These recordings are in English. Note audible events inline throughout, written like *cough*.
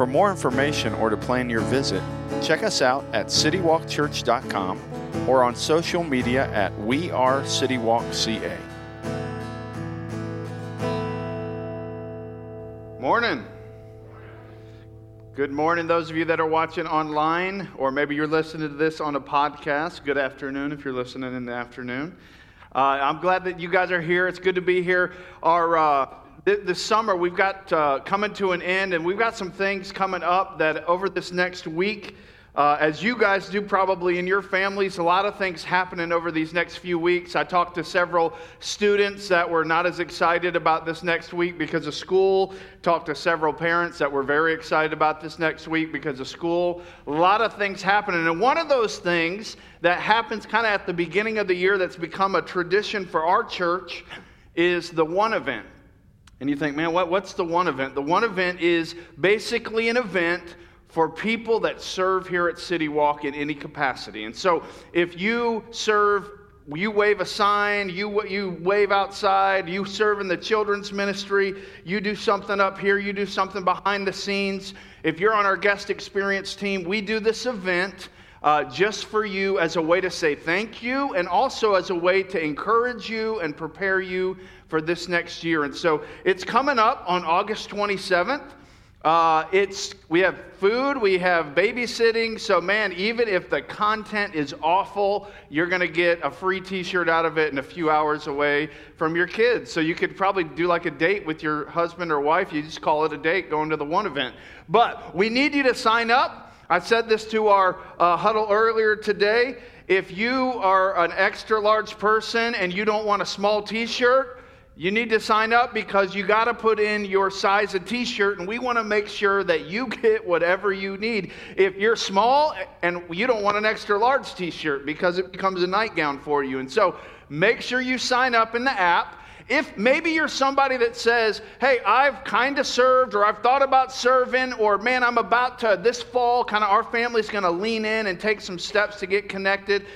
For more information or to plan your visit, check us out at citywalkchurch.com or on social media at We Are CityWalkCA. Morning. Good morning, those of you that are watching online, or maybe you're listening to this on a podcast. Good afternoon if you're listening in the afternoon. Uh, I'm glad that you guys are here. It's good to be here. Our uh, this summer we've got uh, coming to an end, and we've got some things coming up that over this next week. Uh, as you guys do probably in your families, a lot of things happening over these next few weeks. I talked to several students that were not as excited about this next week because of school. Talked to several parents that were very excited about this next week because of school. A lot of things happening. And one of those things that happens kind of at the beginning of the year that's become a tradition for our church is the one event. And you think, man, what, what's the one event? The one event is basically an event for people that serve here at City Walk in any capacity. And so if you serve, you wave a sign, you, you wave outside, you serve in the children's ministry, you do something up here, you do something behind the scenes. If you're on our guest experience team, we do this event. Uh, just for you as a way to say thank you and also as a way to encourage you and prepare you for this next year. And so it's coming up on August 27th. Uh, it's we have food, we have babysitting. So man, even if the content is awful, you're to get a free T-shirt out of it in a few hours away from your kids. So you could probably do like a date with your husband or wife. You just call it a date, going to the one event. But we need you to sign up. I said this to our uh, huddle earlier today. If you are an extra large person and you don't want a small T-shirt, you need to sign up because you got to put in your size of t shirt, and we want to make sure that you *laughs* get whatever you need. If you're small and you don't want an extra large t shirt because it becomes a nightgown for you. And so make sure you sign up in the app. If maybe you're somebody that says, hey, I've kind of served or I've thought about serving, or man, I'm about to, this fall, kind of our family's going to lean in and take some steps to get connected.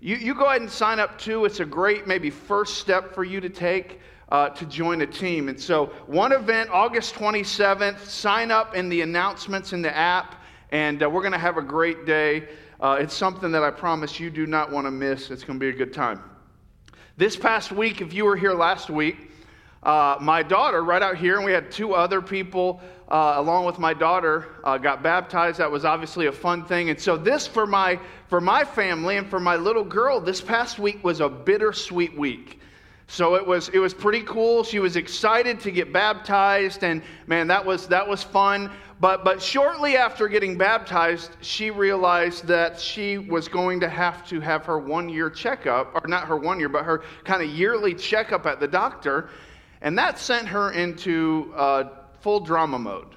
You, you go ahead and sign up too. It's a great, maybe, first step for you to take uh, to join a team. And so, one event, August 27th, sign up in the announcements in the app, and uh, we're going to have a great day. Uh, it's something that I promise you do not want to miss. It's going to be a good time. This past week, if you were here last week, uh, my daughter, right out here, and we had two other people uh, along with my daughter, uh, got baptized. That was obviously a fun thing. And so, this for my for my family and for my little girl, this past week was a bittersweet week. So it was, it was pretty cool. She was excited to get baptized, and man, that was, that was fun. But, but shortly after getting baptized, she realized that she was going to have to have her one year checkup, or not her one year, but her kind of yearly checkup at the doctor. And that sent her into uh, full drama mode.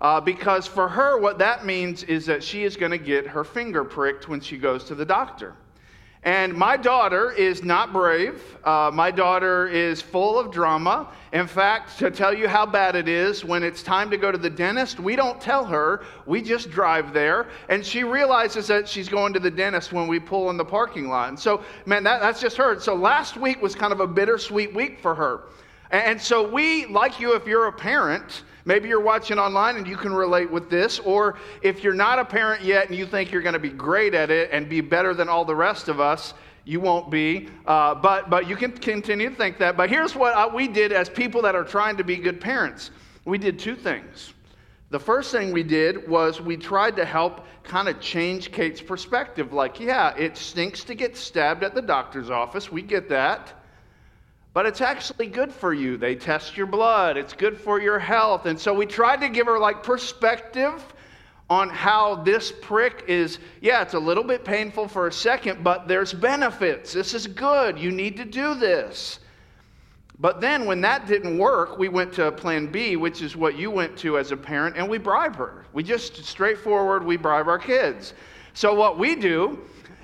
Uh, because for her, what that means is that she is going to get her finger pricked when she goes to the doctor. And my daughter is not brave. Uh, my daughter is full of drama. In fact, to tell you how bad it is, when it's time to go to the dentist, we don't tell her. We just drive there. And she realizes that she's going to the dentist when we pull in the parking lot. And so, man, that, that's just her. So last week was kind of a bittersweet week for her. And so we, like you, if you're a parent, Maybe you're watching online and you can relate with this, or if you're not a parent yet and you think you're going to be great at it and be better than all the rest of us, you won't be. Uh, but, but you can continue to think that. But here's what we did as people that are trying to be good parents we did two things. The first thing we did was we tried to help kind of change Kate's perspective. Like, yeah, it stinks to get stabbed at the doctor's office. We get that but it's actually good for you. They test your blood, it's good for your health. And so we tried to give her like perspective on how this prick is, yeah, it's a little bit painful for a second, but there's benefits. This is good. You need to do this. But then when that didn't work, we went to plan B, which is what you went to as a parent, and we bribe her. We just straightforward, we bribe our kids. So what we do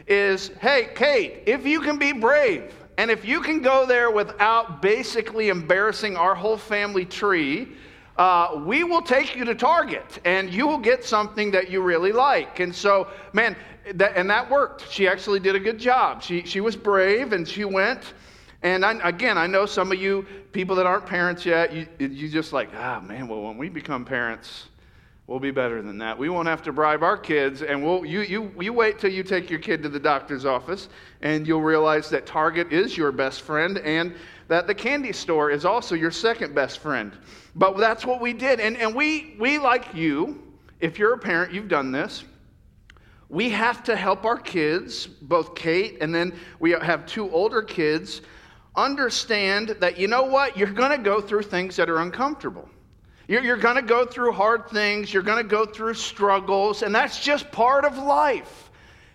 is, hey, Kate, if you can be brave, and if you can go there without basically embarrassing our whole family tree, uh, we will take you to Target and you will get something that you really like. And so, man, that, and that worked. She actually did a good job. She, she was brave and she went. And I, again, I know some of you people that aren't parents yet, you, you just like, ah, man, well, when we become parents, we'll be better than that. We won't have to bribe our kids, and we'll, you, you, you wait till you take your kid to the doctor's office, and you'll realize that Target is your best friend, and that the candy store is also your second best friend. But that's what we did. And, and we, we, like you, if you're a parent, you've done this we have to help our kids, both Kate and then we have two older kids, understand that you know what? You're going to go through things that are uncomfortable. You're, you're going to go through hard things, you're going to go through struggles, and that's just part of life.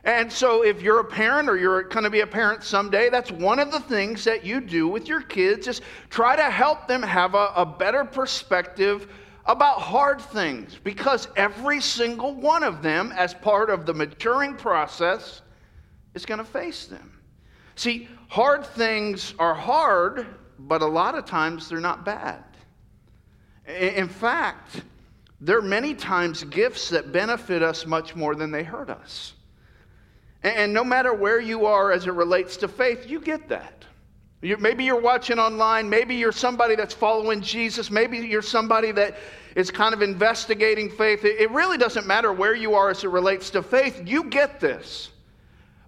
And so, if you're a parent or you're going to be a parent someday, that's one of the things that you do with your kids is try to help them have a, a better perspective about hard things because every single one of them, as part of the maturing process, is going to face them. See, hard things are hard, but a lot of times they're not bad. In fact, there are many times gifts that benefit us much more than they hurt us. And no matter where you are as it relates to faith, you get that. maybe you're watching online. Maybe you're somebody that's following Jesus. Maybe you're somebody that is kind of investigating faith. It really doesn't matter where you are as it relates to faith. You get this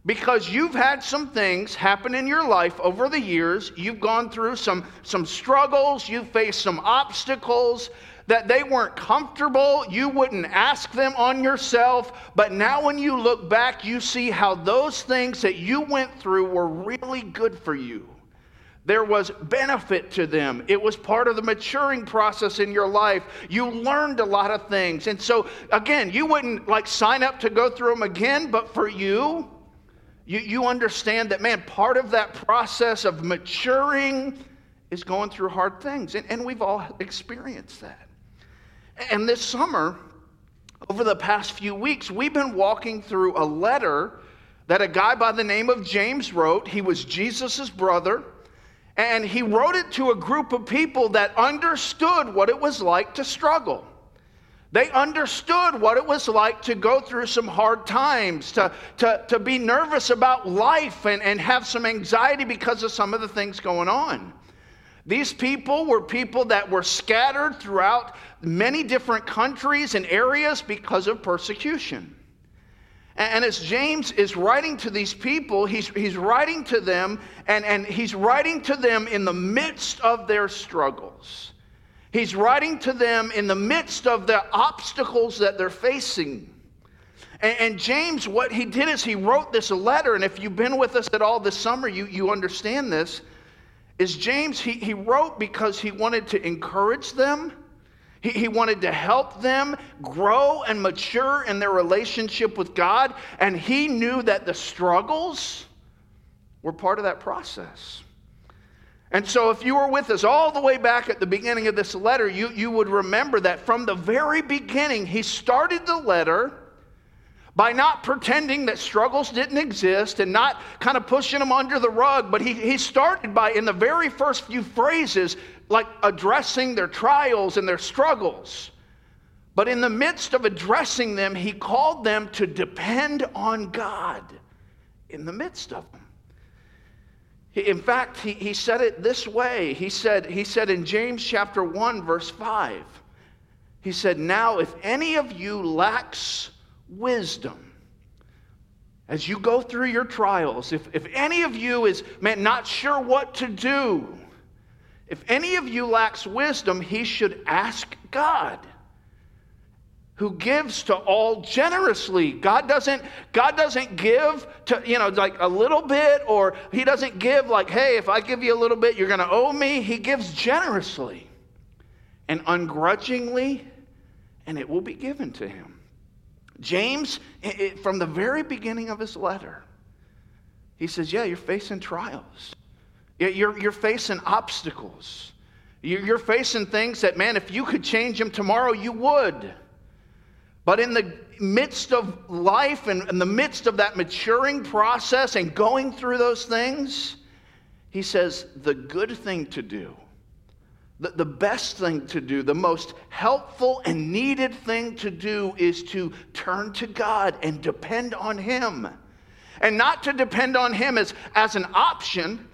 because you've had some things happen in your life over the years. You've gone through some, some struggles, you've faced some obstacles that they weren't comfortable. You wouldn't ask them on yourself. But now, when you look back, you see how those things that you went through were really good for you. There was benefit to them. It was part of the maturing process in your life. You learned a lot of things. And so, again, you wouldn't like sign up to go through them again, but for you, you, you understand that, man, part of that process of maturing is going through hard things. And, and we've all experienced that. And this summer, over the past few weeks, we've been walking through a letter that a guy by the name of James wrote. He was Jesus' brother, and he wrote it to a group of people that understood what it was like to struggle. They understood what it was like to go through some hard times, to, to, to be nervous about life and, and have some anxiety because of some of the things going on. These people were people that were scattered throughout many different countries and areas because of persecution. And as James is writing to these people, he's, he's writing to them, and, and he's writing to them in the midst of their struggles. He's writing to them in the midst of the obstacles that they're facing. And, and, James, what he did is he wrote this letter, and if you've been with us at all this summer, you, you understand this. Is James, he, he wrote because he wanted to encourage them, he, he wanted to help them grow and mature in their relationship with God, and he knew that the struggles were part of that process. And so, if you were with us all the way back at the beginning of this letter, you, you would remember that from the very beginning, he started the letter by not pretending that struggles didn't exist and not kind of pushing them under the rug, but he, he started by, in the very first few phrases, like addressing their trials and their struggles. But in the midst of addressing them, he called them to depend on God in the midst of them. In fact, he, he said it this way. He said, he said in James chapter 1, verse 5, he said, Now if any of you lacks wisdom, as you go through your trials, if, if any of you is man, not sure what to do, if any of you lacks wisdom, he should ask God who gives to all generously. God doesn't God doesn't give to you know like a little bit or he doesn't give like hey if I give you a little bit you're going to owe me. He gives generously and ungrudgingly and it will be given to him. James it, from the very beginning of his letter he says, "Yeah, you're facing trials. You're, you're facing obstacles. You're facing things that, man, if you could change them tomorrow, you would. But in the midst of life and in the midst of that maturing process and going through those things, he says the good thing to do, the, the best thing to do, the most helpful and needed thing to do is to turn to God and depend on Him. And not to depend on Him as, as an option.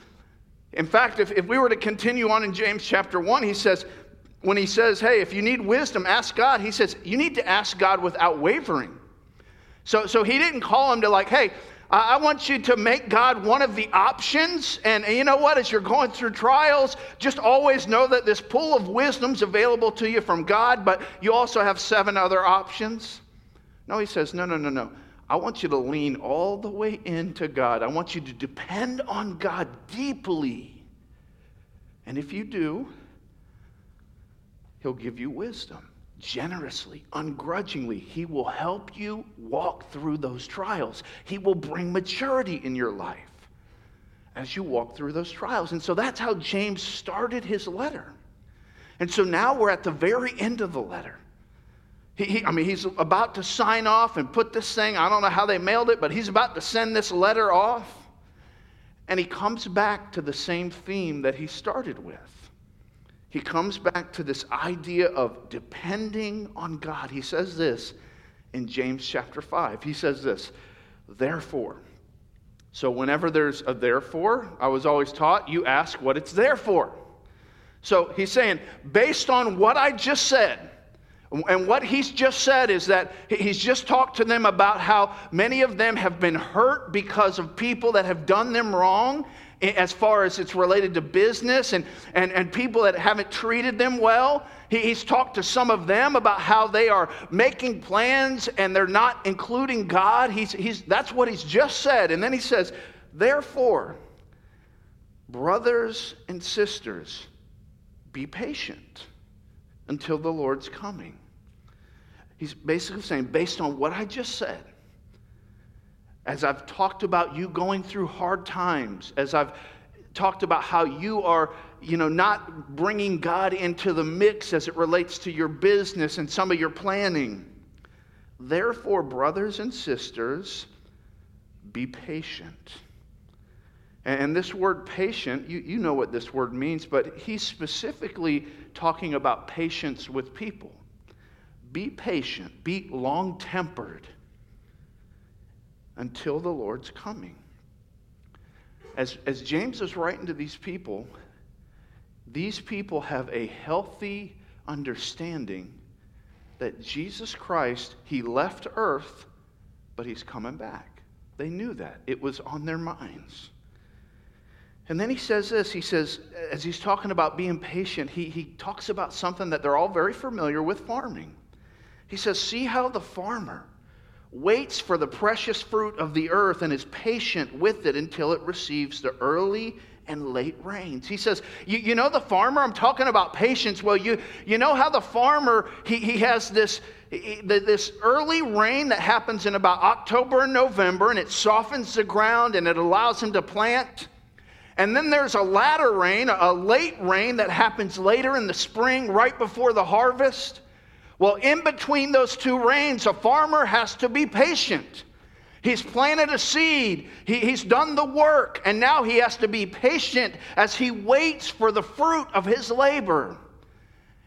In fact, if, if we were to continue on in James chapter 1, he says, when he says, hey, if you need wisdom, ask God, he says, you need to ask God without wavering. So, so he didn't call him to, like, hey, I want you to make God one of the options. And you know what? As you're going through trials, just always know that this pool of wisdom's available to you from God, but you also have seven other options. No, he says, no, no, no, no. I want you to lean all the way into God. I want you to depend on God deeply. And if you do, He'll give you wisdom generously, ungrudgingly. He will help you walk through those trials. He will bring maturity in your life as you walk through those trials. And so that's how James started his letter. And so now we're at the very end of the letter. He, he, I mean, he's about to sign off and put this thing, I don't know how they mailed it, but he's about to send this letter off. And he comes back to the same theme that he started with he comes back to this idea of depending on God. He says this in James chapter 5. He says this, therefore. So, whenever there's a therefore, I was always taught you ask what it's there for. So, he's saying, based on what I just said, and what he's just said is that he's just talked to them about how many of them have been hurt because of people that have done them wrong as far as it's related to business and, and, and people that haven't treated them well. He, he's talked to some of them about how they are making plans and they're not including God. He's, he's, that's what he's just said. And then he says, Therefore, brothers and sisters, be patient until the Lord's coming. He's basically saying, based on what I just said, as I've talked about you going through hard times, as I've talked about how you are, you know, not bringing God into the mix as it relates to your business and some of your planning. Therefore, brothers and sisters, be patient. And this word patient, you, you know what this word means, but he's specifically talking about patience with people. Be patient, be long tempered until the Lord's coming. As, as James is writing to these people, these people have a healthy understanding that Jesus Christ, He left earth, but He's coming back. They knew that. It was on their minds. And then he says this he says, as he's talking about being patient, he, he talks about something that they're all very familiar with farming. He says, See how the farmer waits for the precious fruit of the earth and is patient with it until it receives the early and late rains. He says, you, you, know the farmer? I'm talking about patience. Well, you, you know how the farmer, he, he has this, this early rain that happens in about October and November, and it softens the ground and it allows him to plant. And then there's a latter rain, a late rain that happens later in the spring, right before the harvest. Well, in between those two rains, a farmer has to be patient. He's planted a seed, he, he's done the work, and now he has to be patient as he waits for the fruit of his labor.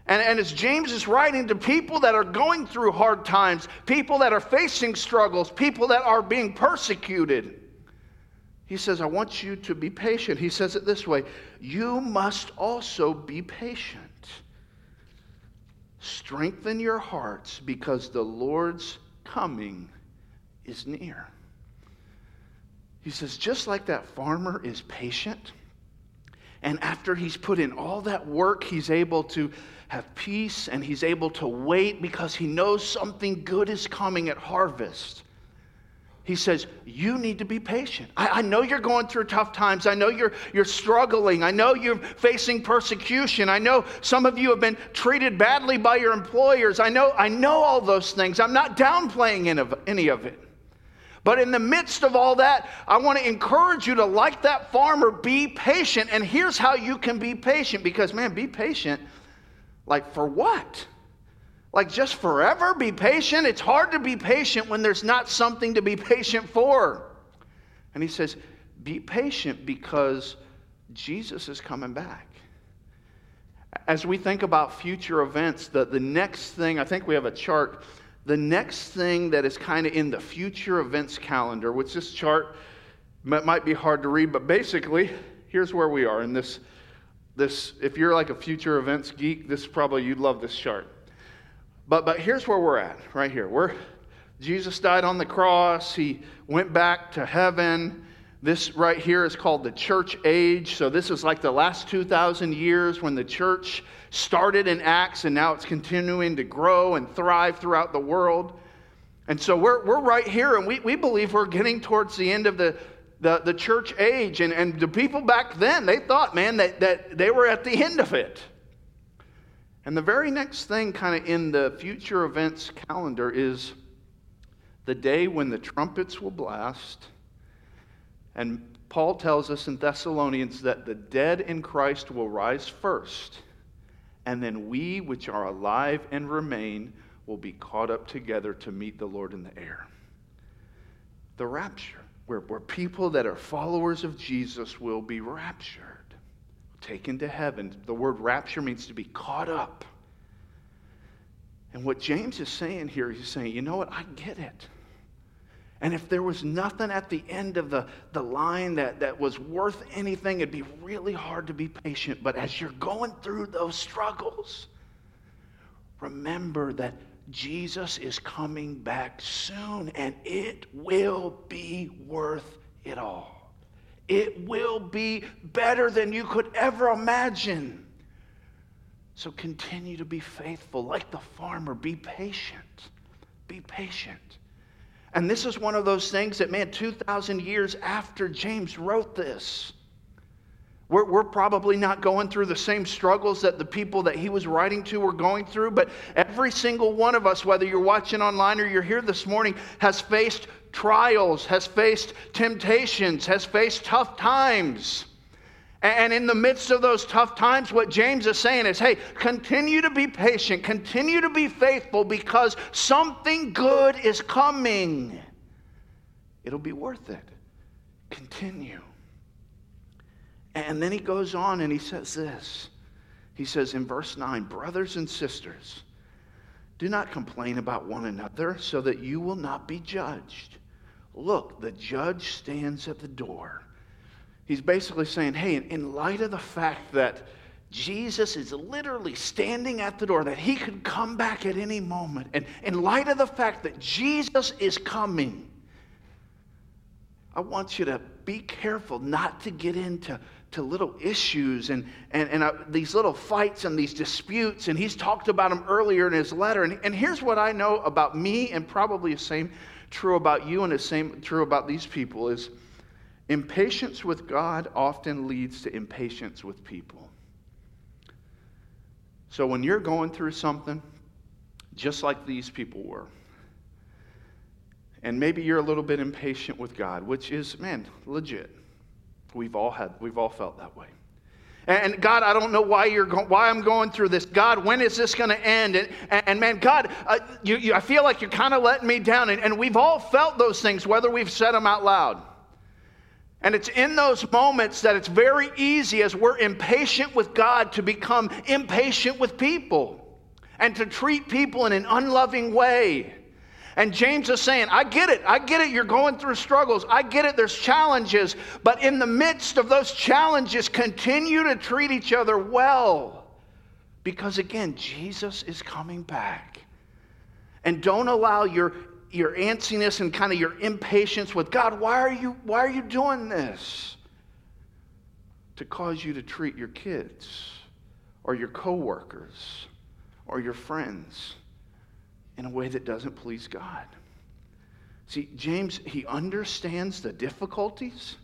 And, and as James is writing to people that are going through hard times, people that are facing struggles, people that are being persecuted, he says, I want you to be patient. He says it this way You must also be patient. Strengthen your hearts because the Lord's coming is near. He says, just like that farmer is patient, and after he's put in all that work, he's able to have peace and he's able to wait because he knows something good is coming at harvest. He says, You need to be patient. I, I, know you're going through tough times. I know you're, you're struggling. I know you're facing persecution. I know some of you have been treated badly by your employers. I know, I know all those things. I'm not downplaying any of, any of it. But in the midst of all that, I want to encourage you to, like that farmer, be patient. And here's how you can be patient because, man, be patient. Like, for what? Like, just forever be patient? It's hard to be patient when there's not something to be *laughs* patient for. And he says, be patient because Jesus is coming back. As we think about future events, the, the next thing, I think we have a chart the next thing that is kind of in the future events calendar, which this chart might be hard to read, but basically, here's where we are in this. This, if you're like a future events geek, this probably you'd love this chart. But but here's where we're at, right here. We're Jesus died on the cross. He went back to heaven. This right here is called the church age. So, this is like the last 2,000 years when the church started in Acts and now it's continuing to grow and thrive throughout the world. And so, we're, we're right here and we, we believe we're getting towards the end of the, the, the church age. And, and the people back then, they thought, man, that, that they were at the end of it. And the very next thing, kind of in the future events calendar, is the day when the trumpets will blast and Paul tells us in Thessalonians that the dead in Christ will rise first, and then we, which are alive and remain, will be caught up together to meet the Lord in the air. The rapture, where, where people that are followers of Jesus will be raptured, taken to heaven. The word rapture means to be caught up. And what James is saying here, he's saying, you know what? I get it. And if there was nothing at the end of the, the line that, that was worth anything, it'd be really hard to be patient. But as you're going through those struggles, remember that Jesus is coming back soon and it will be worth it all. It will be better than you could ever imagine. So continue to be faithful. Like the farmer, be patient. Be patient. And this is one of those things that, man, 2,000 years after James wrote this, we're, we're, probably not going through the same struggles that the people that he was writing to were going through, but every single one of us, whether you're watching online or you're here this morning, has faced trials, has faced temptations, has faced tough times. And in the midst of those tough times, what James is saying is hey, continue to be patient, continue to be faithful because something good is coming. It'll be worth it. Continue. And then he goes on and he says this. He says in verse 9, Brothers and sisters, do not complain about one another so that you will not be judged. Look, the judge stands at the door he's basically saying, hey, in light of the fact that Jesus is literally standing at the door, that he could come back at any moment, and in light of the fact that Jesus is coming, I want you to be careful not to get into to little issues and, and, and uh, these little fights and these disputes. And he's talked about them earlier in his letter. And, and here's what I know about me, and probably the same true about you, and the same true about these people is Impatience with God often leads to impatience with people. So when you're going through something, just like these people were, and maybe you're a little bit impatient with God, which is, man, legit. We've all had, we've all felt that way. And God, I don't know why you're why I'm going through this. God, when is this going to end? And, and, and, man, God, uh, you, you, I feel like you're kind of letting me down. And, and we've all felt those things, whether we've said them out loud. And it's in those moments that it's very easy as we're impatient with God to become impatient with people and to treat people in an unloving way. And James is saying, I get it. I get it. You're going through struggles. I get it. There's challenges. But in the midst of those challenges, continue to treat each other well. Because again, Jesus is coming back. And don't allow your your antsiness and kind of your impatience with God, why are you why are you doing this? To cause you to treat your kids or your coworkers or your friends in a way that doesn't please God. See, James, he understands the difficulties.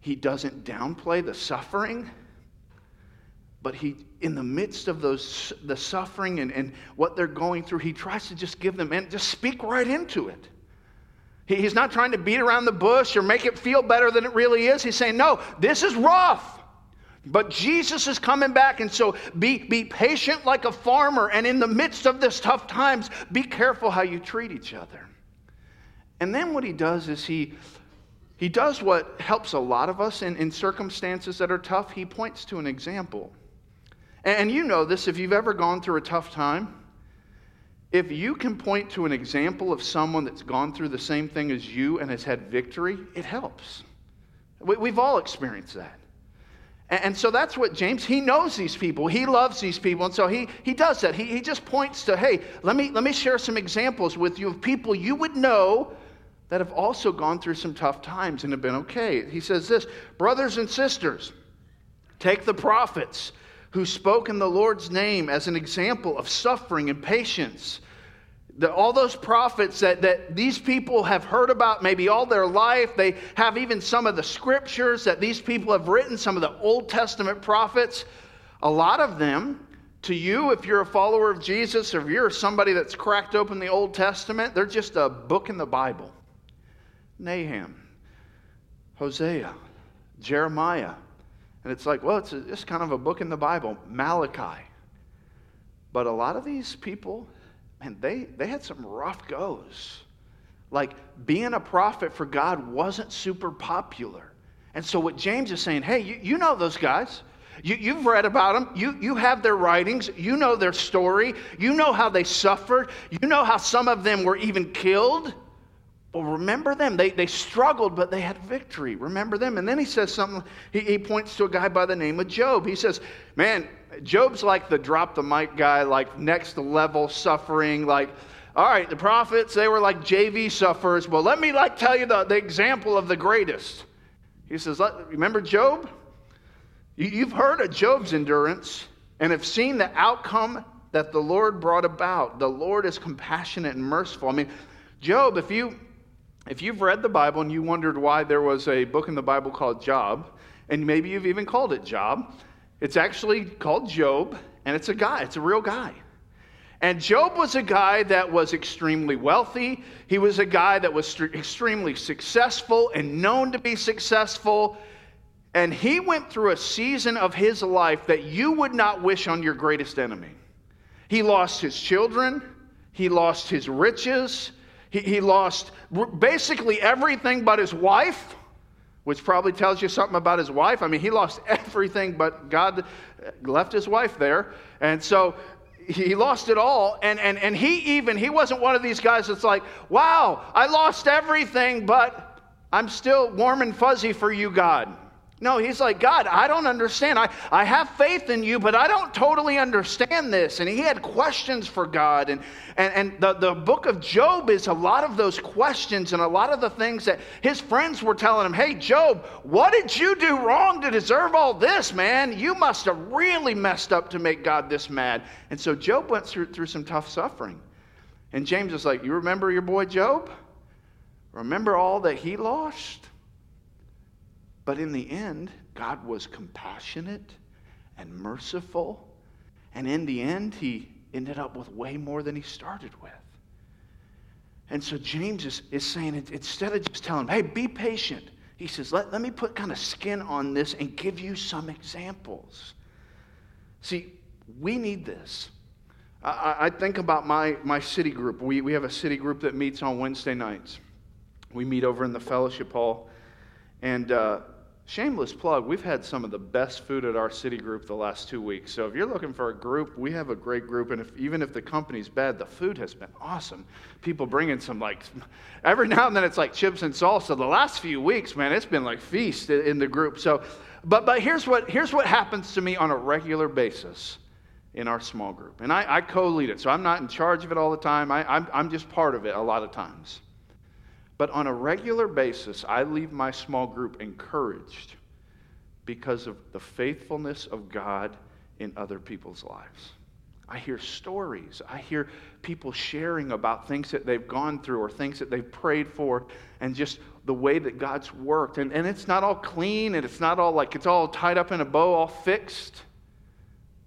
He doesn't downplay the suffering but he in the midst of those the suffering and, and what they're going through he tries to just give them and just speak right into it He's not trying to beat around the bush or make it feel better than it really is. He's saying, no, this is rough. But Jesus is coming back, and so be, be patient like a farmer. And in the midst of this tough times, be careful how you treat each other. And then what he does is he, he does what helps a lot of us in, in circumstances that are tough. He points to an example. And, you know this if you've ever gone through a tough time. If you can point to an example of someone that's gone through the same thing as you and has had victory, it helps. We, we've all experienced that. And so that's what James, he knows these people. He loves these people. And so he, he does that. He, he just points to, hey, let me, let me share some examples with you of people you would know that have also gone through some tough times and have been okay. He says this Brothers and sisters, take the prophets who spoke in the Lord's name as an example of suffering and patience the, all those prophets that, that these people have heard about maybe all their life, they have even some of the scriptures that these people have written, some of the Old Testament prophets. A lot of them, to you, if you're a follower of Jesus or if you're somebody that's cracked open the Old Testament, they're just a book in the Bible. Nahum, Hosea, Jeremiah. And it's like, well, it's, it's kind of a book in the Bible. Malachi. But a lot of these people they, they had some rough goes. Like being a prophet for God wasn't super popular. And so, what James is saying, hey, you, you know those guys. You, you've read about them. You, you have their writings. You know their story. You know how they suffered. You know how some of them were even killed. Well, remember them. They, they struggled, but they had victory. Remember them. And then he says something, he, he points to a guy by the name of Job. He says, Man, Job's like the drop the mic guy, like next level suffering, like, all right, the prophets, they were like JV sufferers. Well, let me like tell you the, the example of the greatest. He says, remember Job? You've heard of Job's endurance and have seen the outcome that the Lord brought about. The Lord is compassionate and merciful. I mean, Job, if you if you've read the Bible and you wondered why there was a book in the Bible called Job, and maybe you've even called it Job, it's actually called Job, and it's a guy, it's a real guy. And Job was a guy that was extremely wealthy. He was a guy that was st- extremely successful and known to be successful. And he went through a season of his life that you would not wish on your greatest enemy. He lost his children, he lost his riches, he, he lost basically everything but his wife which probably tells you something about his wife. I mean, he lost *laughs* everything, but God left his wife there. And so he lost it all. And, and, and he even, he wasn't one of these guys that's like, wow, I lost everything, but I'm still warm and fuzzy for you, God. No, he's like, God, I don't understand. I, I have faith in you, but I don't totally understand this. And he had questions for God. And, and, and the, the book of Job is a lot of those questions and a lot of the things that his friends were telling him Hey, Job, what did you do wrong to deserve all this, man? You must have really messed up to make God this mad. And so Job went through, through some tough suffering. And James is like, You remember your boy Job? Remember all that he lost? But in the end, God was compassionate and merciful. And in the end, he ended up with way more than he started with. And so James is, is saying, instead of just telling him, hey, be patient, he says, let, let me put kind of skin on this and give you some examples. See, we need this. I, I think about my, my city group. We, we have a city group that meets on Wednesday nights. We meet over in the fellowship hall. And uh, Shameless plug, we've had some of the best food at our city group the last two weeks. So if you're looking for a group, we have a great group. And if, even if the company's bad, the food has been awesome. People bringing some, like, *laughs* every now and then it's like chips and salsa. The last few weeks, man, it's been like feast in the group. So, but, but here's, what, here's what happens to me on a regular basis in our small group. And I, I co lead it. So I'm not in charge of it all the time, I, I'm, I'm just part of it a lot of times. But on a regular basis, I leave my small group encouraged because of the faithfulness of God in other people's lives. I hear stories. I hear people sharing about things that they've gone through or things that they've prayed for and just the way that God's worked. And, and it's not all clean and it's not all like it's all tied up in a bow, all fixed.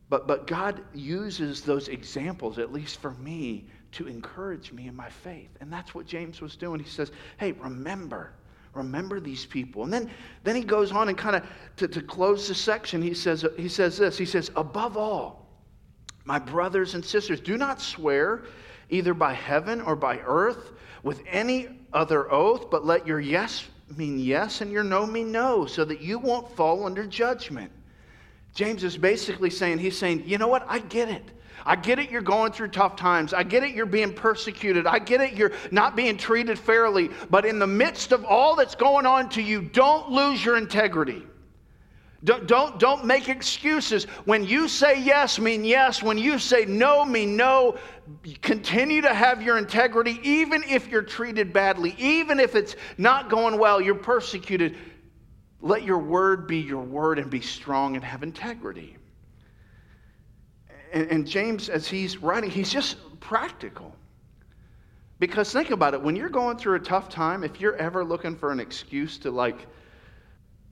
But, but God uses those examples, at least for me, to encourage me in my faith. And that's what James was doing. He says, Hey, remember, remember these people. And then, then he goes on and kind of to, to close the section, he says, he says this. He says, Above all, my brothers and sisters, do not swear either by heaven or by earth with any other oath, but let your yes mean yes and your no mean no, so that you won't fall under judgment. James is basically saying, he's saying, you know what? I get it. I get it, you're going through tough times. I get it, you're being persecuted. I get it, you're not being treated fairly. But in the midst of all that's going on to you, don't lose your integrity. Don't, don't, don't make excuses. When you say yes, mean yes. When you say no, mean no. Continue to have your integrity, even if you're treated badly, even if it's not going well, you're persecuted. Let your word be your word and be strong and have integrity. And, and James, as he's writing, he's just practical. Because think about it, when you're going through a tough time, if you're ever looking for an excuse to, like,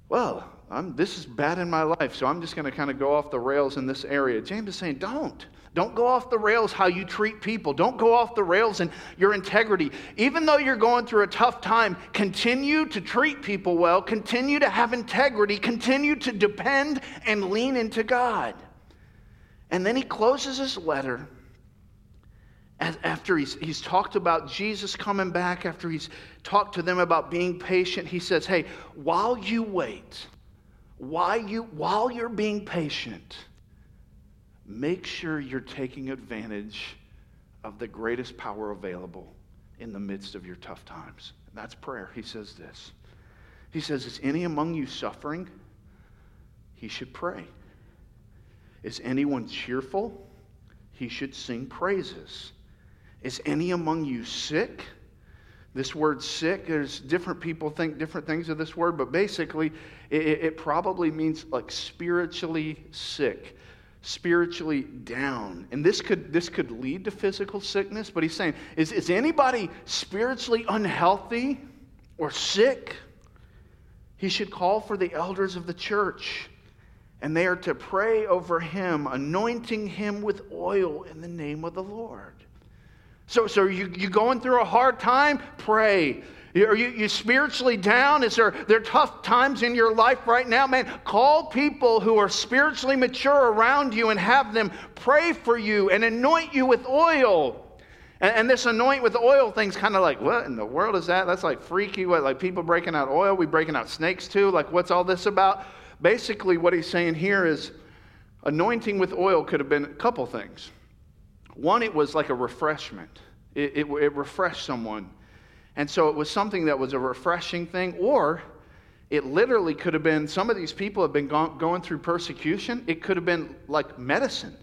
well, I'm, this is bad in my life, so I'm just going to kind of go off the rails in this area. James is saying, don't. Don't go off the rails how you treat people. Don't go off the rails in your integrity. Even though you're going through a tough time, continue to treat people well, continue to have integrity, continue to depend and lean into God. And then he closes his letter after he's, he's talked about Jesus coming back, after he's talked to them about being patient, he says, Hey, while you wait, while, you, while you're being patient, make sure you're taking advantage of the greatest power available in the midst of your tough times. And that's prayer. He says this. He says, Is any among you suffering? He should pray. Is anyone cheerful? He should sing praises. Is any among you sick? This word sick, there's different people think different things of this word, but basically it, it probably means like spiritually sick, spiritually down. And this could, this could lead to physical sickness, but he's saying, is, is anybody spiritually unhealthy or sick? He should call for the elders of the church, and they are to pray over him, anointing him with oil in the name of the Lord. So, so you, you going through a hard time? Pray. Are you, you spiritually down? Is there, there tough times in your life right now? Man, call people who are spiritually mature around you and have them pray for you and anoint you with oil. And, and this anoint with oil thing's kind of like, what in the world is that? That's like freaky. What, like people breaking out oil? We breaking out snakes too? Like, what's all this about? Basically, what he's saying here is anointing with oil could have been a couple things. One, it was like a refreshment, it, it, it refreshed someone. And so it was something that was a refreshing thing, or it literally could have been some of these people have been go- going through persecution. It could have been like medicine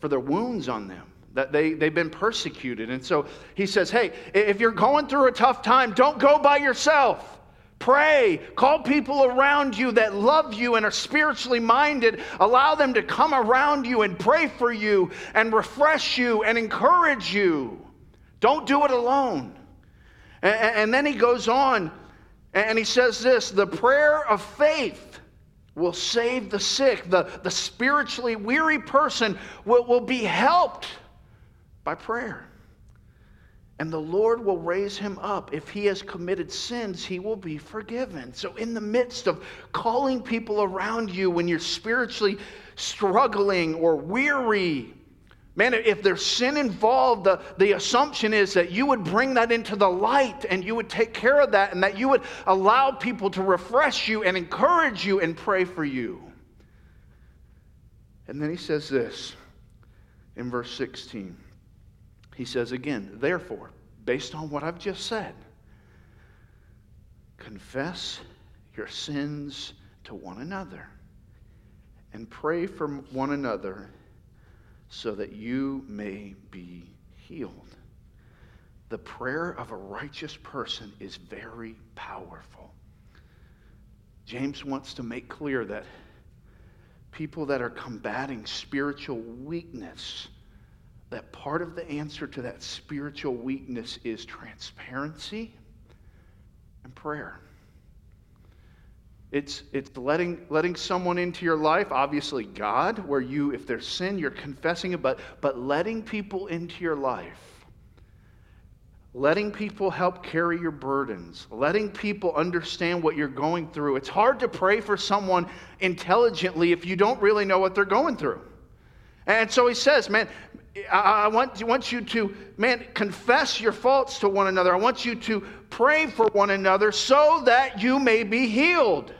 for their wounds on them that they, they've been persecuted. And so he says, Hey, if you're going through a tough time, don't go by yourself. Pray. Call people around you that love you and are spiritually minded. Allow them to come around you and pray for you and refresh you and encourage you. Don't do it alone. And, and then he goes on and he says this the prayer of faith will save the sick. The, the spiritually weary person will, will be helped by prayer and the Lord will raise him up. If he has committed sins, he will be forgiven. So, in the midst of calling people around you when you're spiritually struggling or weary, man, if there's sin involved, the, the assumption is that you would bring that into the light and you would take care of that and that you would allow people to refresh you and encourage you and pray for you. And then he says this in verse 16. He says again, therefore, based on what I've just said, confess your sins to one another and pray for one another so that you may be healed. The prayer of a righteous person is very powerful. James wants to make clear that people that are combating spiritual weakness that part of the answer to that spiritual weakness is transparency and prayer. It's, it's letting, letting someone into your life, obviously God, where you, if there's sin, you're confessing it, but, but letting people into your life letting people help carry your burdens, letting people understand what you're going through. It's hard to pray for someone intelligently if you don't really know what they're going through. And so he says, man, I want, want you to, man, confess your faults to one another. I want you to pray for one another so that you may be healed.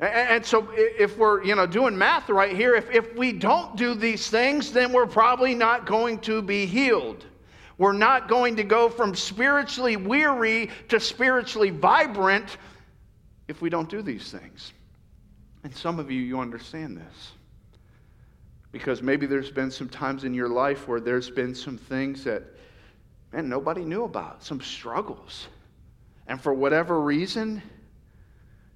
And so, if we're you know doing math right here, if, if we don't do these things, then we're probably not going to be healed. We're not going to go from spiritually weary to spiritually vibrant if we don't do these things. And some of you, you understand this. Because maybe there's been some times in your life where there's been some things that, man, nobody knew about, some struggles. And for whatever reason,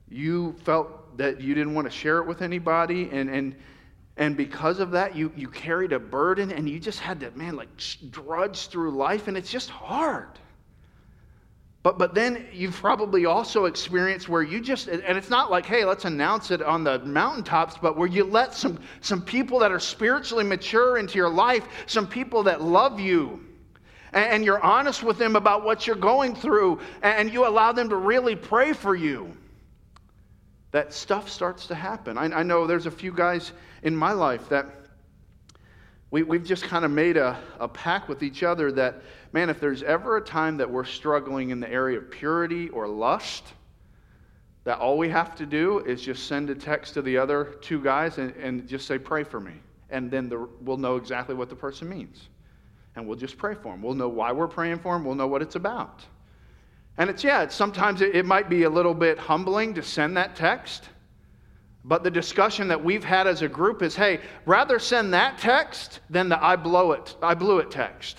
you felt that you didn't want to share it with anybody. And, and and because of that, you, you carried a burden and you just had to, man, like drudge through life, and it's just hard. But, but then you've probably also experienced where you just, and it's not like, hey, let's announce it on the mountaintops, but where you let some, some people that are spiritually mature into your life, some people that love you, and, and you're honest with them about what you're going through, and you allow them to really pray for you that stuff starts to happen. I, I know there's a few guys in my life that we, we've just kind of made a, a pact with each other that, man, if there's ever a time that we're struggling in the area of purity or lust, that all we have to do is just send a text to the other two guys and, and just say, pray for me. And then the, we'll know exactly what the person means. And we'll just pray for them. We'll know why we're praying for them. We'll know what it's about. And it's, yeah, it's, sometimes it, it might be a little bit humbling to send that text. But the discussion that we've had as a group is hey, rather send that text than the I blow it, I blew it text.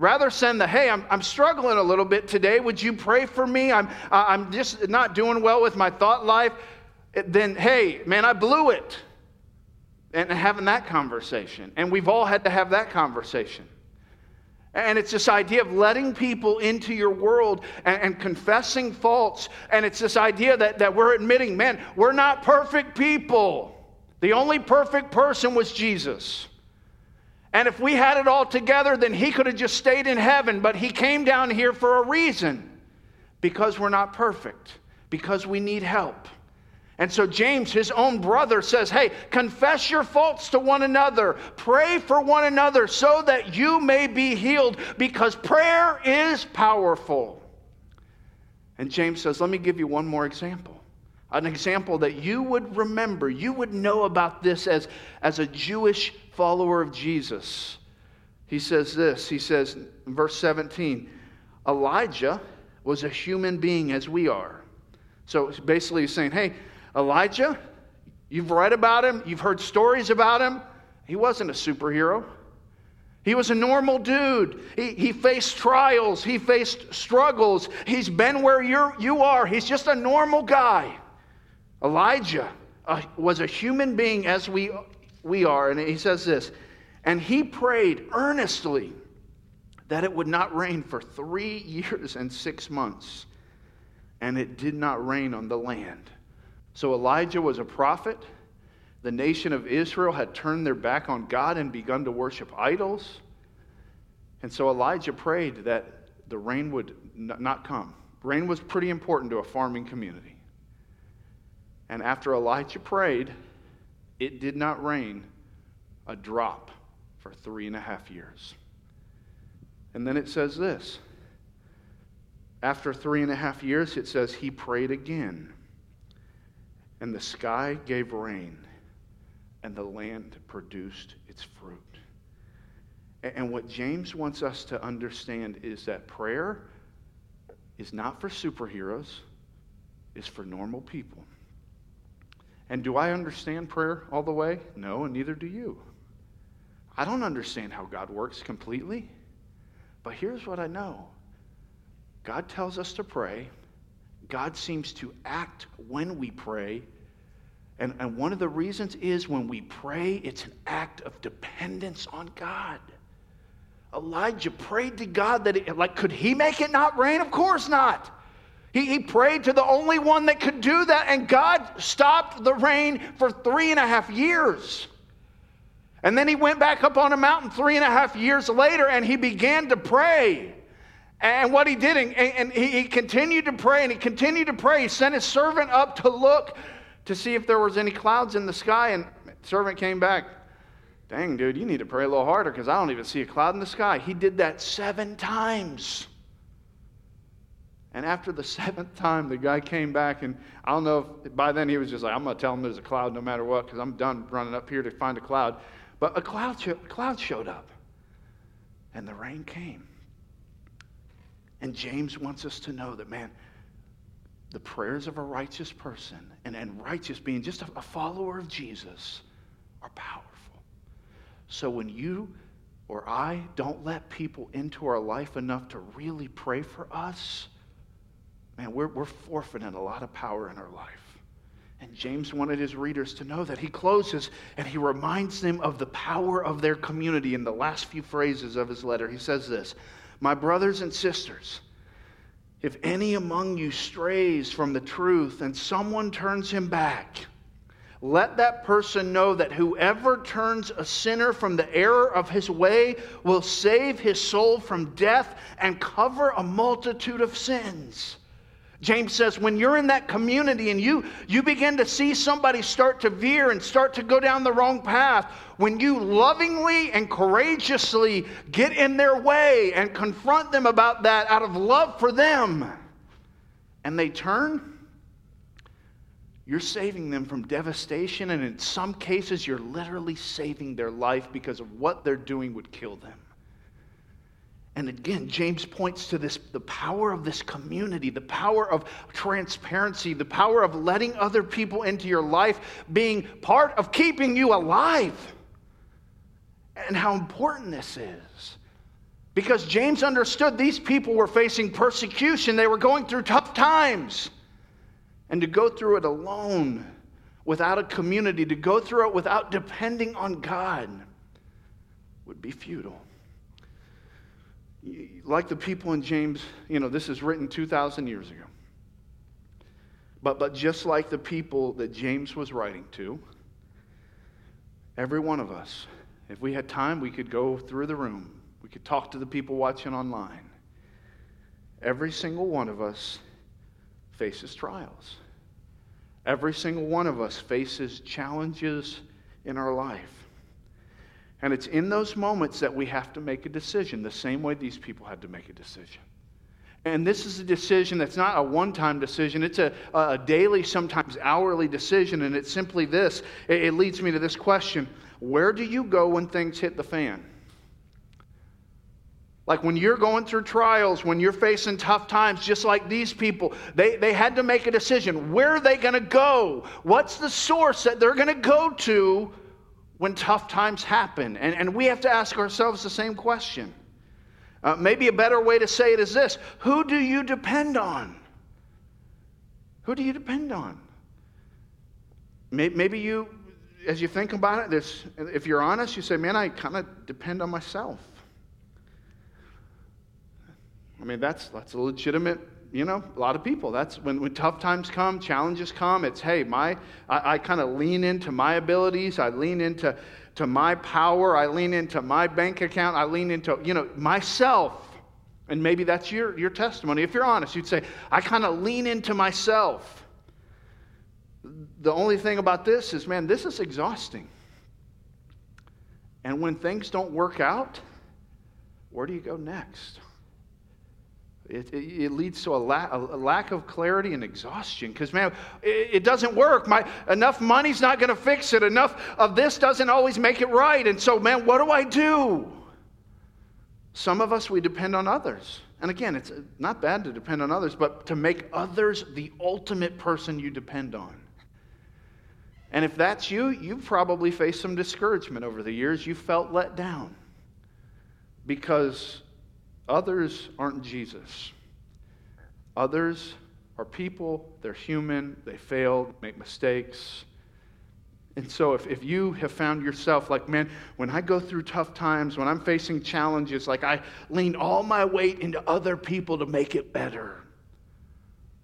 Rather send the, hey, I'm, I'm struggling a little bit today. Would you pray for me? I'm, I'm just not doing well with my thought life. Then, hey, man, I blew it. And having that conversation. And we've all had to have that conversation. And it's this idea of letting people into your world and, and, confessing faults. And it's this idea that, that we're admitting, man, we're not perfect people. The only perfect person was Jesus. And if we had it all together, then he could have just stayed in heaven. But he came down here for a reason because we're not perfect, because we need help. And so James, his own brother, says, Hey, confess your faults to one another, pray for one another so that you may be healed, because prayer is powerful. And James says, Let me give you one more example. An example that you would remember, you would know about this as, as a Jewish follower of Jesus. He says this, he says, verse 17, Elijah was a human being as we are. So basically, he's saying, Hey, Elijah, you've read about him, you've heard stories about him. He wasn't a superhero. He was a normal dude. He, he faced trials, he faced struggles. He's been where you're, you are. He's just a normal guy. Elijah uh, was a human being as we, we are. And he says this And he prayed earnestly that it would not rain for three *laughs* years and six months. And it did not rain on the land. So Elijah was a prophet. The nation of Israel had turned their back on God and begun to worship idols. And so Elijah prayed that the rain would not come. Rain was pretty important to a farming community. And after Elijah prayed, it did not rain a drop for three and a half years. And then it says this after three and a half years, it says he prayed again and the sky gave rain, and the land produced its fruit. And what James wants us to understand is that prayer is not for superheroes, it's for normal people. And do I understand prayer all the way? No, and neither do you. I don't understand how God works completely, but here's what I know God tells us to pray, God seems to act when we pray. And, and one of the reasons is when we pray, it's an act of dependence on God. Elijah prayed to God that, it, like, could he make it not rain? Of course not. He, he prayed to the only one that could do that, and God stopped the rain for three and a half years. And then he went back up on a mountain three and a half years later and he began to pray. And what he did, and, and he, he continued to pray and he continued to pray. He sent his servant up to look to see if there was any clouds in the sky. And the servant came back. Dang, dude, you need to pray a little harder because I don't even see a cloud in the sky. He did that seven times. And after the *laughs* seventh time, the guy came back, and I don't know if by then he was just like, I'm going to tell him there's a cloud no matter what because I'm done running up here to find a cloud. But a cloud, cloud showed up, and the rain came. And James wants us to know that, man, the prayers of a righteous person, and, and righteous being just a, a follower of Jesus, are powerful. So when you or I don't let people into our life enough to really pray for us, man, we're, we're forfeiting a lot of power in our life. And James wanted his readers to know that. He closes and he reminds them of the power of their community in the last few phrases of his letter. He says this My brothers and sisters, if any among you strays from the truth and someone turns him back, let that person know that whoever turns a sinner from the error of his way will save his soul from death and cover a multitude of sins. James says, when you're in that community and you, you begin to see somebody start to veer and start to go down the wrong path, when you lovingly and courageously get in their way and confront them about that out of love for them, and they turn, you're saving them from devastation, and in some cases, you're literally saving their life because of what they're doing would kill them. And again, James points to this the power of this community, the power of transparency, the power of letting other people into your life being part of keeping you alive. And how important this is. Because James understood these people were facing persecution, they were going through tough times. And to go through it alone, without a community, to go through it without depending on God, would be futile like the people in James, you know, this is written 2,000 years ago. But, but just like the people that James was writing to, every one of us, if we had time, we could go through the room. We could talk to the people watching online. Every single one of us faces trials. Every single one of us faces challenges in our life. And it's in those moments that we have to make a decision, the same way these people had to make a decision. And this is a decision that's not a one time decision, it's a, a daily, sometimes hourly decision. And it's simply this it, it leads me to this question Where do you go when things hit the fan? Like when you're going through trials, when you're facing tough times, just like these people, they, they had to make a decision. Where are they going to go? What's the source that they're going to go to when tough times happen. And, and we have to ask ourselves the same question. Uh, maybe a better way to say it is this Who do you depend on? Who do you depend on? Maybe you, as you think about it, this, if you're honest, you say, Man, I kind of depend on myself. I mean, that's, that's a legitimate you know, a lot of people. That's when, when tough times come, challenges come. It's, hey, my, I, I kind of lean into my abilities. I lean into to my power. I lean into my bank account. I lean into, you know, myself. And maybe that's your, your testimony. If you're honest, you'd say, I kind of lean into myself. The only thing about this is, man, this is exhausting. And when things don't work out, where do you go next? It, it, it, leads to a, la- a, lack of clarity and exhaustion because, man, it, it, doesn't work. My, enough money's not going to fix it. Enough of this doesn't always make it right. And so, man, what do I do? Some of us, we depend on others. And again, it's not bad to depend on others, but to make others the ultimate person you depend on. And if that's you, you've probably faced some discouragement over the years. You felt let down because Others aren't Jesus. Others are people, they're human, they fail, make mistakes. And so, if, if you have found yourself like, man, when I go through tough times, when I'm facing challenges, like I lean all my weight into other people to make it better,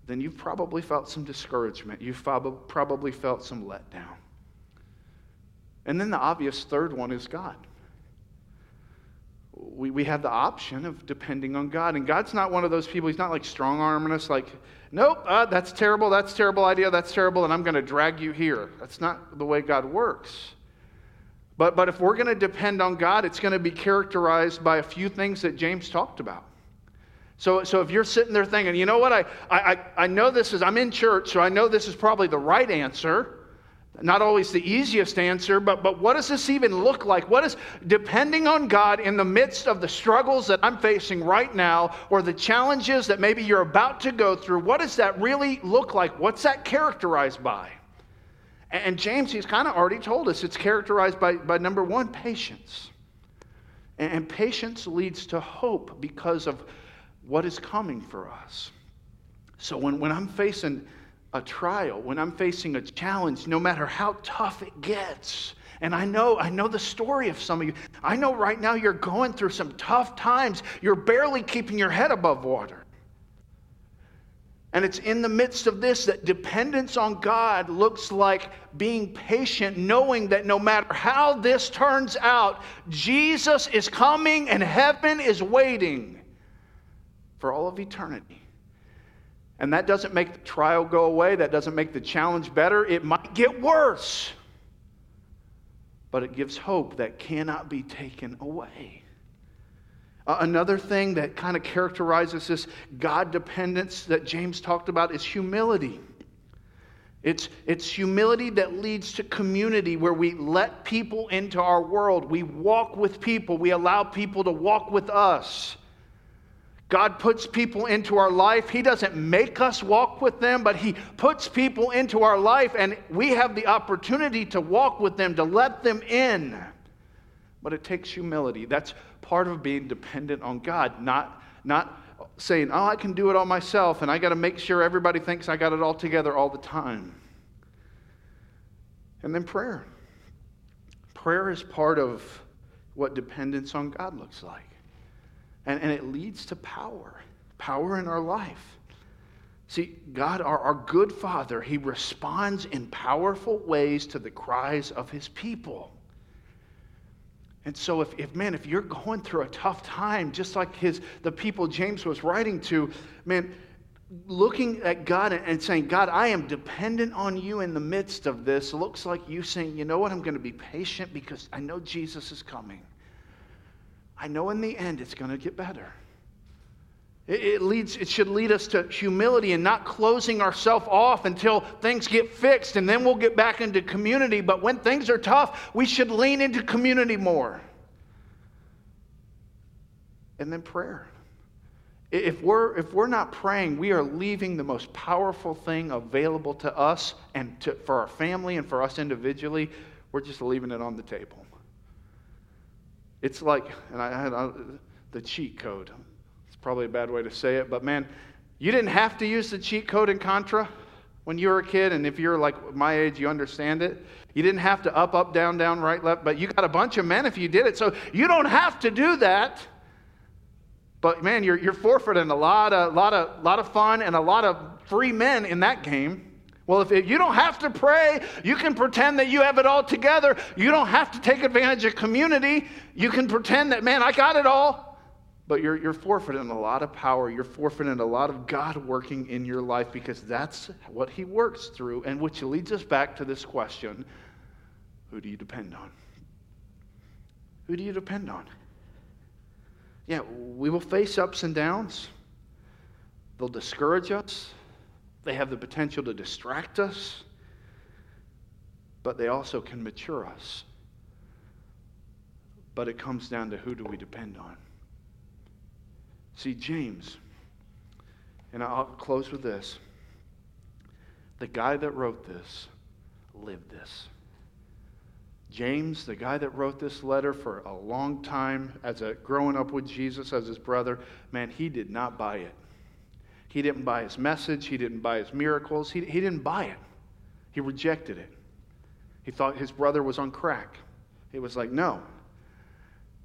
then you've probably felt some discouragement. You've probably felt some letdown. And then the obvious third one is God. We, we have the option of depending on God. And God's not one of those people, He's not like strong arming us, like, nope, uh, that's terrible, that's terrible idea, that's terrible, and I'm going to drag you here. That's not the way God works. But, but if we're going to depend on God, it's going to be characterized by a few things that James talked about. So, so if you're sitting there thinking, you know what, I, I, I know this is, I'm in church, so I know this is probably the right answer. Not always the easiest answer, but, but what does this even look like? What is depending on God in the midst of the struggles that I'm facing right now or the challenges that maybe you're about to go through? What does that really look like? What's that characterized by? And James, he's kind of already told us it's characterized by, by number one, patience. And patience leads to hope because of what is coming for us. So when, when I'm facing a trial, when I'm facing a challenge, no matter how tough it gets, and I know, I know the story of some of you. I know right now you're going through some tough times. You're barely keeping your head above water. And it's in the midst of this that dependence on God looks like being patient, knowing that no matter how this turns out, Jesus is coming and heaven is waiting for all of eternity. And that doesn't make the trial go away, that doesn't make the challenge better. It might get worse, but it gives hope that cannot be taken away. Uh, another thing that kind of characterizes this God dependence that James talked about is humility. It's, it's humility that leads to community where we let people into our world. We walk with people. We allow people to walk with us. God puts people into our life. He doesn't make us walk with them, but He puts people into our life, and we have the opportunity to walk with them, to let them in. But it takes humility. That's part of being dependent on God, not, not saying, oh, I can do it all myself, and I got to make sure everybody thinks I got it all together all the time. And then prayer. Prayer is part of what dependence on God looks like. And, and it leads to power, power in our life. See, God, our, our good Father, He responds in powerful ways to the cries of His people. And so, if, if man, if you're going through a tough time, just like his the people James was writing to, man, looking at God and saying, God, I am dependent on you in the midst of this, looks like you saying, you know what, I'm going to be patient because I know Jesus is coming. I know in the end it's going to get better. It, it, leads, it should lead us to humility and not closing ourselves off until things get fixed and then we'll get back into community. But when things are tough, we should lean into community more. And then prayer. If we're, if we're not praying, we are leaving the most powerful thing available to us and to, for our family and for us individually. We're just leaving it on the table. It's like, and I had the cheat code. It's probably a bad way to say it, but man, you didn't have to use the cheat code in Contra when you were a kid, and if you're like my age, you understand it. You didn't have to up, up, down, down, right, left, but you got a bunch of men if you did it. So you don't have to do that. But man, you're, you're forfeiting a lot of, lot, of, lot of fun and a lot of free men in that game. Well, if you don't have to pray, you can pretend that you have it all together. You don't have to take advantage of community. You can pretend that, man, I got it all. But you're, you're forfeiting a lot of power. You're forfeiting a lot of God working in your life because that's what He works through, and which leads us back to this question who do you depend on? Who do you depend on? Yeah, we will face ups and downs, they'll discourage us. They have the potential to distract us, but they also can mature us. But it comes down to who do we depend on? See, James, and I'll close with this. The guy that wrote this lived this. James, the guy that wrote this letter for a long time, as a growing up with Jesus as his brother, man, he did not buy it. He didn't buy his message. He didn't buy his miracles. He, he didn't buy it. He rejected it. He thought his brother was on crack. It was like, no.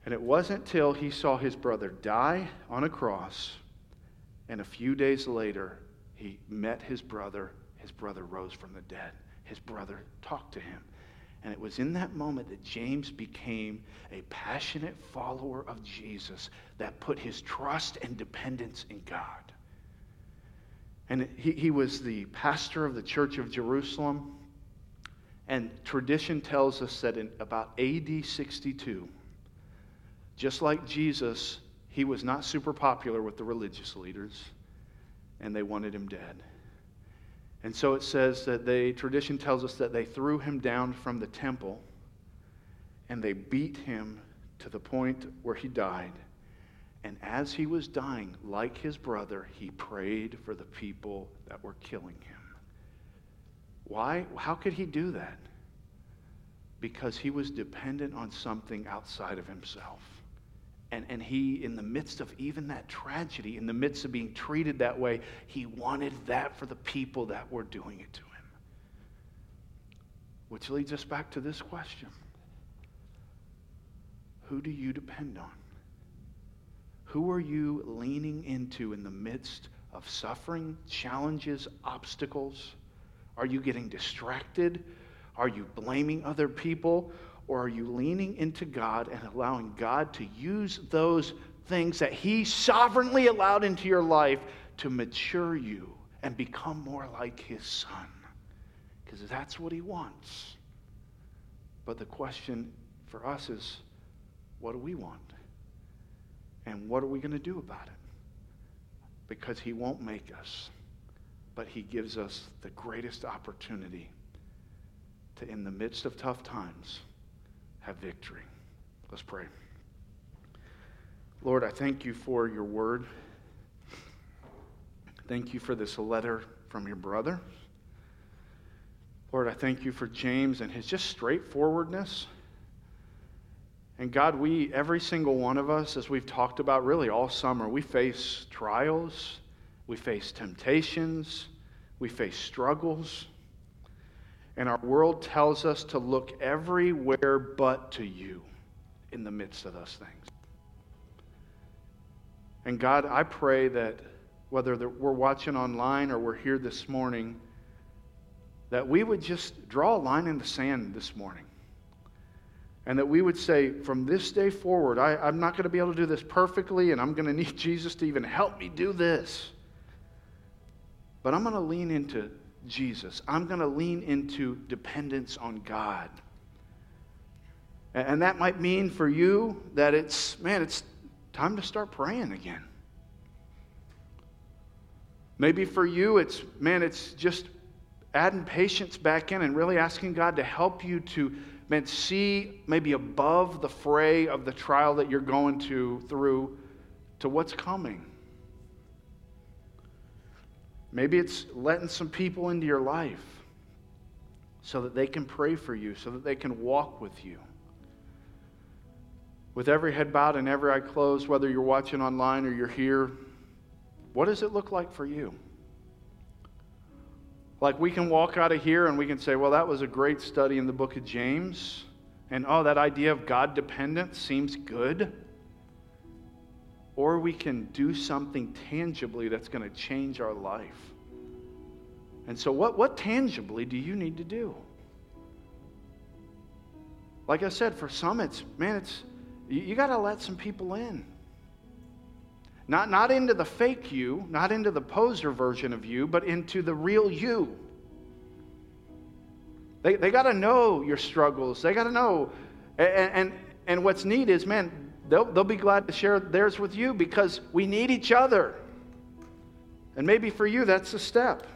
And it wasn't till he saw his brother die on a cross, and a few days later, he met his brother. His brother rose from the dead. His brother talked to him. And it was in that moment that James became a passionate follower of Jesus that put his trust and dependence in God. And he, he was the pastor of the church of Jerusalem. And tradition tells us that in about AD 62, just like Jesus, he was not super popular with the religious leaders, and they wanted him dead. And so it says that they, tradition tells us that they threw him down from the temple and they beat him to the point where he died. And as he was dying, like his brother, he prayed for the people that were killing him. Why? How could he do that? Because he was dependent on something outside of himself. And, and he, in the midst of even that tragedy, in the midst of being treated that way, he wanted that for the people that were doing it to him. Which leads us back to this question Who do you depend on? Who are you leaning into in the midst of suffering, challenges, obstacles? Are you getting distracted? Are you blaming other people? Or are you leaning into God and allowing God to use those things that He sovereignly allowed into your life to mature you and become more like His Son? Because that's what He wants. But the question for us is what do we want? And what are we going to do about it? Because He won't make us, but He gives us the greatest opportunity to, in the midst of tough times, have victory. Let's pray. Lord, I thank you for your word. Thank you for this letter from your brother. Lord, I thank you for James and his just straightforwardness. And God, we, every single one of us, as we've talked about really all summer, we face trials, we face temptations, we face struggles. And our world tells us to look everywhere but to you in the midst of those things. And God, I pray that whether we're watching online or we're here this morning, that we would just draw a line in the sand this morning. And that we would say, from this day forward, I, am not going to be able to do this perfectly, and I'm going *laughs* to need Jesus to even help me do this. But I'm going to lean into Jesus. I'm going to lean into dependence on God. And that might mean for you that it's, man, it's time to start praying again. Maybe for you, it's, man, it's just adding patience back in and really asking God to help you to, man, see maybe above the fray of the trial that you're going to through to what's coming. Maybe it's letting some people into your life so that they can pray for you, so that they can walk with you. With every head bowed and every eye closed, whether you're watching online or you're here, what does it look like for you? Like we can walk out of here and we can say, well, that was a great study in the book of James. And oh, that idea of God dependence seems good or we can do something tangibly that's going to change our life. And so, what, what tangibly do you need to do? Like I said, for some, it's, man, it's, you, you got to let some people in. Not, not into the fake you, not into the poser version of you, but into the real you. They, they got to know your struggles. They got to know. And, and, and what's neat is, man, they'll, they'll be glad to share theirs with you because we need each other. And maybe for you, that's a step.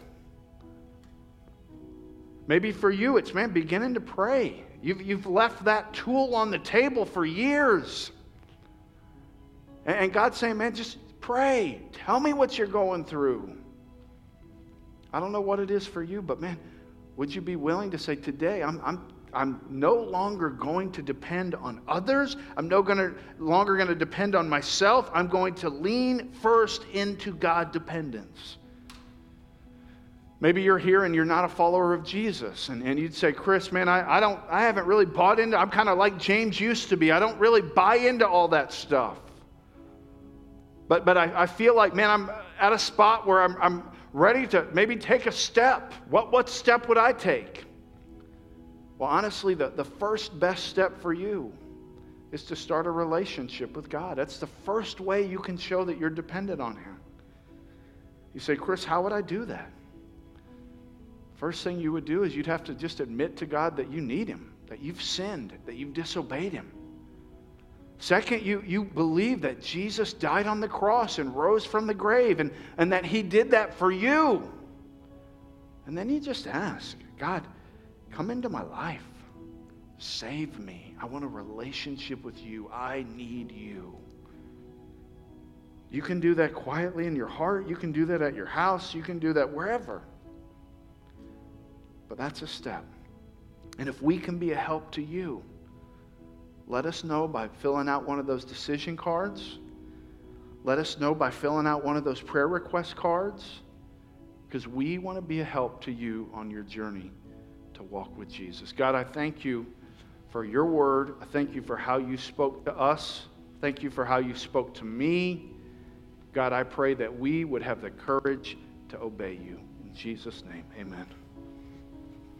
Maybe for you, it's, man, beginning to pray. You've, you've left that tool on the table for years. And, God's saying, man, just pray. Tell me what you're going through. I don't know what it is for you, but man, would you be willing to say, today, I'm, I'm I'm no longer going to depend on others. I'm no gonna, longer going to depend on myself. I'm going to lean first into God dependence. Maybe you're here and you're not a follower of Jesus, and, and you'd say, Chris, man, I, I, don't, I haven't really bought into, I'm kind of like James used to be. I don't really buy into all that stuff. But, but I, I feel like, man, I'm at a spot where I'm, I'm ready to maybe take a step. What, what step would I take? Well, honestly, the, the first best step for you is to start a relationship with God. That's the first way you can show that you're dependent on Him. You say, Chris, how would I do that? First thing you would do is you'd have to just admit to God that you need Him, that you've sinned, that you've disobeyed Him. Second, you, you believe that Jesus died on the cross and rose from the grave and, and that He did that for you. And then you just ask, God, come into my life. Save me. I want a relationship with you. I need you. You can do that quietly in your heart. You can do that at your house. You can do that wherever. But that's a step. And if we can be a help to you, let us know by filling out one of those decision cards. Let us know by filling out one of those prayer request cards because we want to be a help to you on your journey to walk with Jesus. God, I thank you for your word. I thank you for how you spoke to us. Thank you for how you spoke to me. God, I pray that we would have the courage to obey you. In Jesus' name, amen.